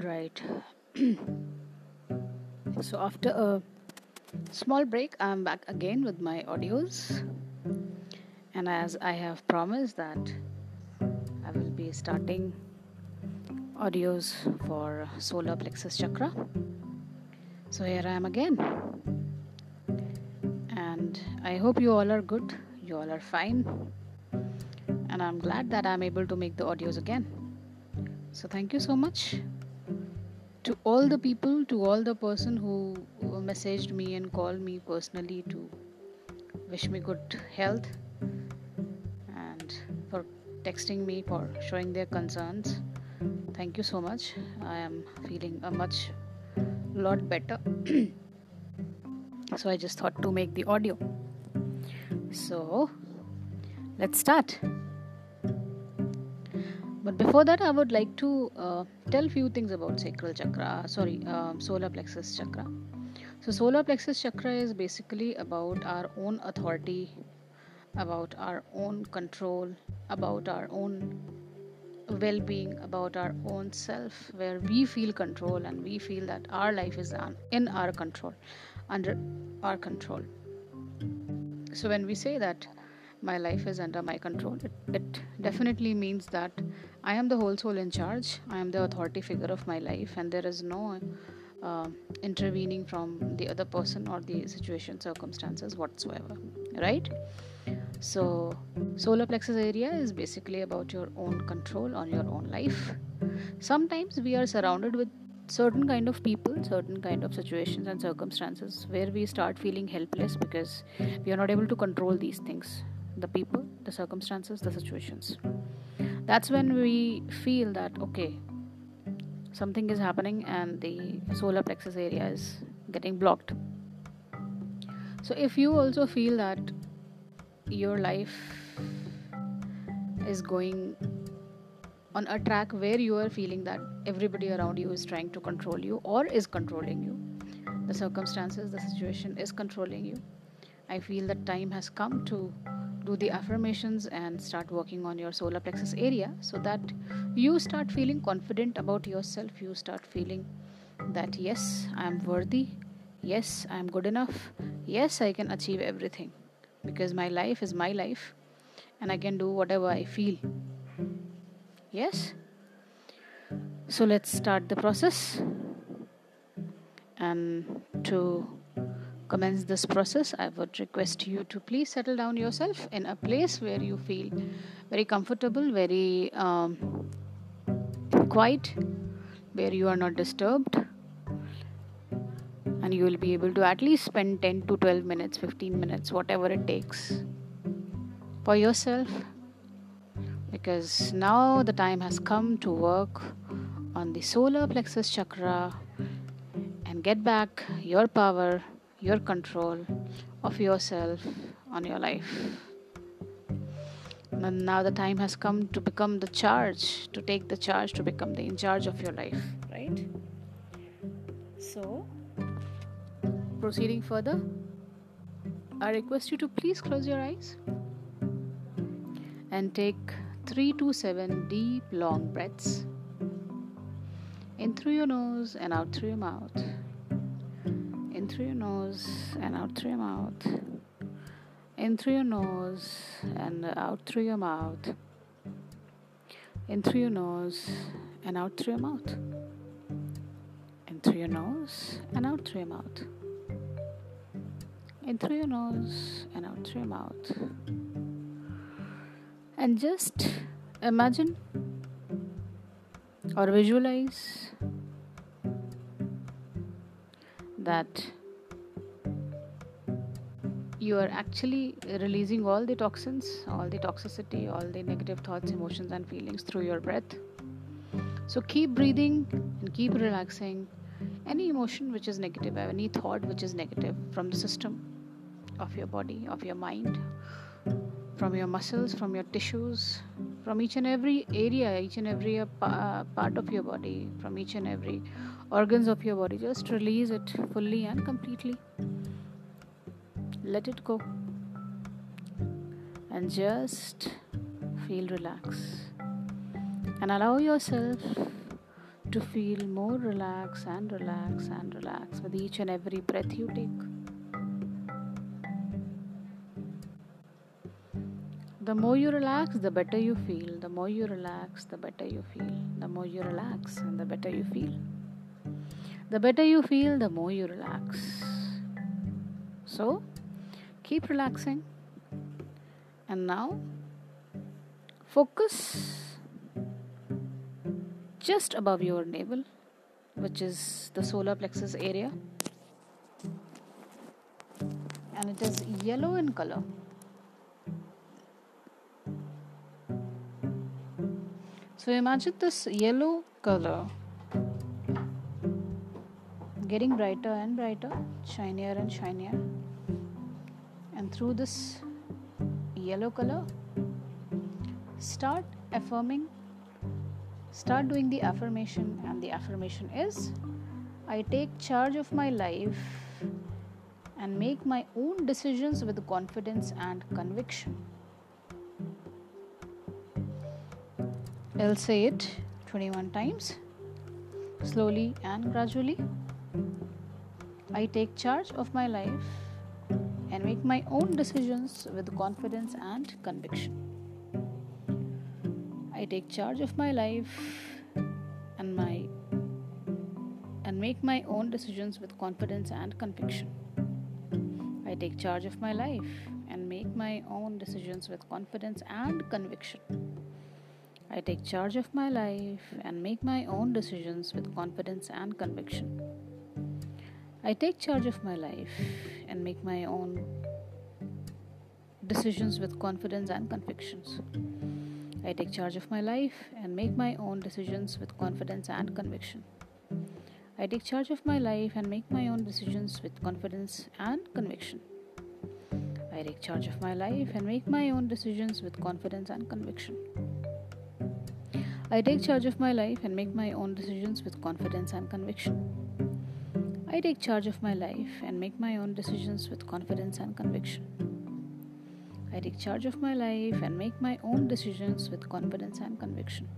All right. so after a small break, I'm back again with my audios. And as I have promised that I will be starting audios for solar plexus chakra. So here I am again. And I hope you all are good. You all are fine. And I'm glad that I'm able to make the audios again. So thank you so much to all the people, to all the person who messaged me and called me personally to wish me good health and for texting me for showing their concerns. Thank you so much. I am feeling a much lot better. so I just thought to make the audio. So let's start. But before that, I would like to uh, tell few things about sacral chakra. Sorry, um, solar plexus chakra. So solar plexus chakra is basically about our own authority, about our own control, about our own well-being, about our own self, where we feel control and we feel that our life is in our control, under our control. So when we say that my life is under my control, it, it definitely means that I am the whole sole in charge. I am the authority figure of my life, and there is no uh, intervening from the other person or the situation, circumstances whatsoever. Right? So, solar plexus area is basically about your own control on your own life. Sometimes we are surrounded with certain kind of people certain kind of situations and circumstances where we start feeling helpless because we are not able to control these things the people the circumstances the situations that's when we feel that okay something is happening and the solar plexus area is getting blocked. So if you also feel that your life is going on a track where you are feeling that everybody around you is trying to control you or is controlling you the circumstances the situation is controlling you i feel that time has come to do the affirmations and start working on your solar plexus area so that you start feeling confident about yourself. You start feeling that yes i am worthy. Yes i am good enough. Yes i can achieve everything because my life is my life and i can do whatever i feel. Yes? So let's start the process and to commence this process, I would request you to please settle down yourself in a place where you feel very comfortable, very um, quiet, where you are not disturbed, and you will be able to at least spend 10 to 12 minutes, 15 minutes, whatever it takes for yourself. Because now the time has come to work on the solar plexus chakra and get back your power your control of yourself on your life. And now the time has come to become the charge, to take the charge, to become the in charge of your life, right? So, proceeding further, I request you to please close your eyes and take three to seven deep, long breaths in through your nose and out through your mouth through your nose and out through your mouth. In through your nose and out through your mouth. In through your nose and out through your mouth. In through your nose and out through your mouth. In through your nose and out through your mouth. And just imagine or visualize that you are actually releasing all the toxins, all the toxicity, all the negative thoughts, emotions, and feelings through your breath. So keep breathing and keep relaxing. Any emotion which is negative, any thought which is negative from the system of your body, of your mind, from your muscles, from your tissues, from each and every area, each and every uh, part of your body, from each and every organs of your body, just release it fully and completely let it go and just feel relaxed and allow yourself to feel more relaxed and relax and relax with each and every breath you take. The more you relax, the better you feel. The more you relax, the better you feel. The more you relax, and the better you feel. The better you feel, the more you relax. So, keep relaxing. And now, focus just above your navel, which is the solar plexus area. And it is yellow in color. So imagine this yellow color getting brighter and brighter, shinier and shinier. Through this yellow color, start affirming, start doing the affirmation, and the affirmation is I take charge of my life and make my own decisions with confidence and conviction. I'll say it 21 times, slowly and gradually. I take charge of my life and make my own decisions with confidence and conviction. I take charge of my life and my and make my own decisions with confidence and conviction. I take charge of my life and make my own decisions with confidence and conviction. I take charge of my life and make my own decisions with confidence and conviction. I take charge of my life and make my own decisions with confidence and convictions. I take charge of my life and make my own decisions with confidence and conviction. I take charge of my life and make my own decisions with confidence and conviction. I take charge of my life and make my own decisions with confidence and conviction. I take charge of my life and make my own decisions with confidence and conviction. I take charge of my life and make my own decisions with confidence and conviction. I take charge of my life and make my own decisions with confidence and conviction.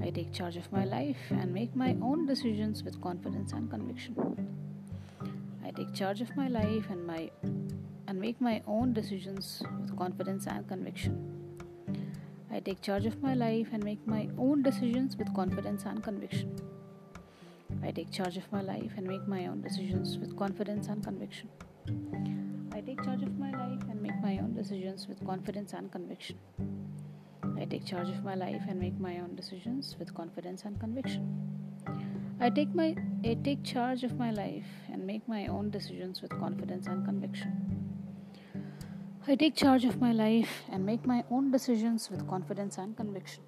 I take charge of my life and make my own decisions with confidence and conviction. I take charge of my life and my and make my own decisions with confidence and conviction. I take charge of my life and make my own decisions with confidence and conviction. I take charge of my life and make my own decisions with confidence and conviction. I take charge of my life and make my own decisions with confidence and conviction. I take charge of my life and make my own decisions with confidence and conviction. I take my I take charge of my life and make my own decisions with confidence and conviction. I take charge of my life and make my own decisions with confidence and conviction.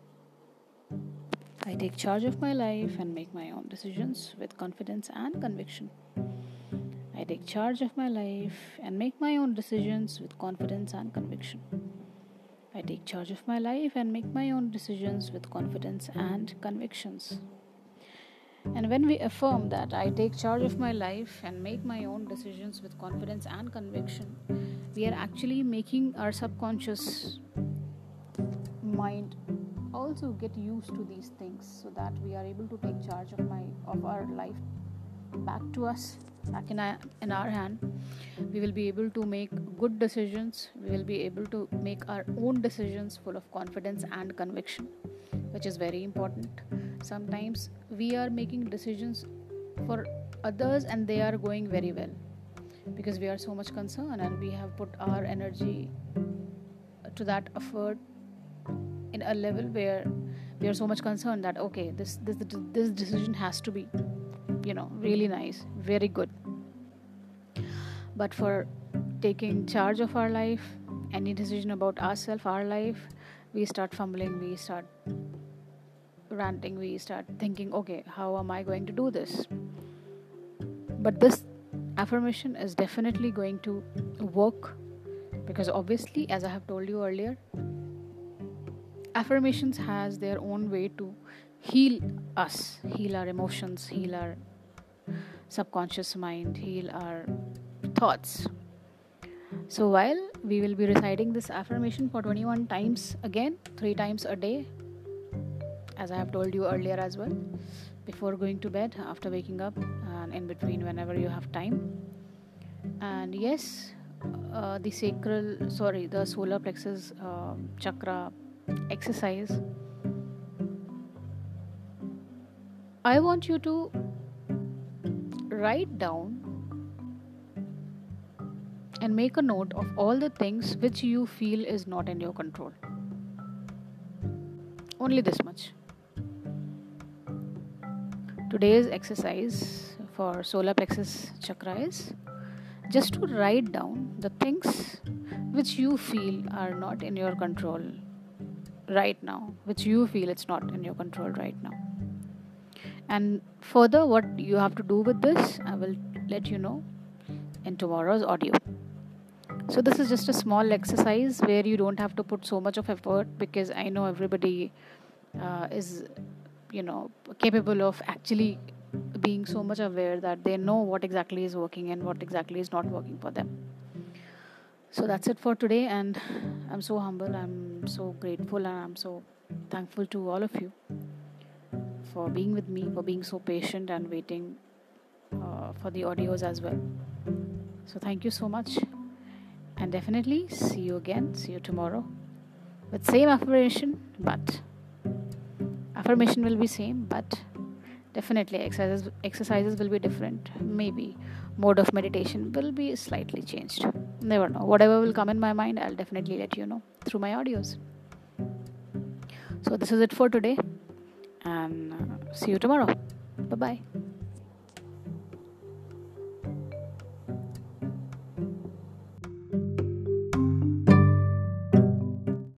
I take charge of my life and make my own decisions with confidence and conviction. I take charge of my life and make my own decisions with confidence and conviction. I take charge of my life and make my own decisions with confidence and convictions. And when we affirm that I take charge of my life and make my own decisions with confidence and conviction, we are actually making our subconscious mind also get used to these things so that we are able to take charge of my of our life back to us back in our, in our hand. We will be able to make good decisions. We will be able to make our own decisions full of confidence and conviction which is very important. Sometimes we are making decisions for others and they are going very well because we are so much concerned and we have put our energy to that effort in a level hmm. where we are so much concerned that okay this this this decision has to be you know really nice very good. But for taking charge of our life any decision about ourselves our life we start fumbling we start ranting we start thinking okay how am i going to do this? But this affirmation is definitely going to work because obviously as i have told you earlier affirmations has their own way to heal us heal our emotions heal our subconscious mind heal our thoughts so while we will be reciting this affirmation for 21 times again 3 times a day as I have told you earlier as well, before going to bed, after waking up, and in between whenever you have time. And yes, uh, the sacral, sorry, the solar plexus uh, chakra exercise. I want you to write down and make a note of all the things which you feel is not in your control. Only this much. Today's exercise for solar plexus chakra is just to write down the things which you feel are not in your control right now, which you feel it's not in your control right now. And further, what you have to do with this, I will let you know in tomorrow's audio. So, this is just a small exercise where you don't have to put so much of effort because I know everybody uh, is, you know, capable of actually being so much aware that they know what exactly is working and what exactly is not working for them. So, that's it for today, and I'm so humble, I'm so grateful, and I'm so thankful to all of you for being with me, for being so patient and waiting uh, for the audios as well. So, thank you so much and definitely see you again see you tomorrow with same affirmation but affirmation will be same but definitely exercises exercises will be different maybe mode of meditation will be slightly changed never know. Whatever will come in my mind i'll definitely let you know through my audios. So this is it for today and uh, see you tomorrow. Bye bye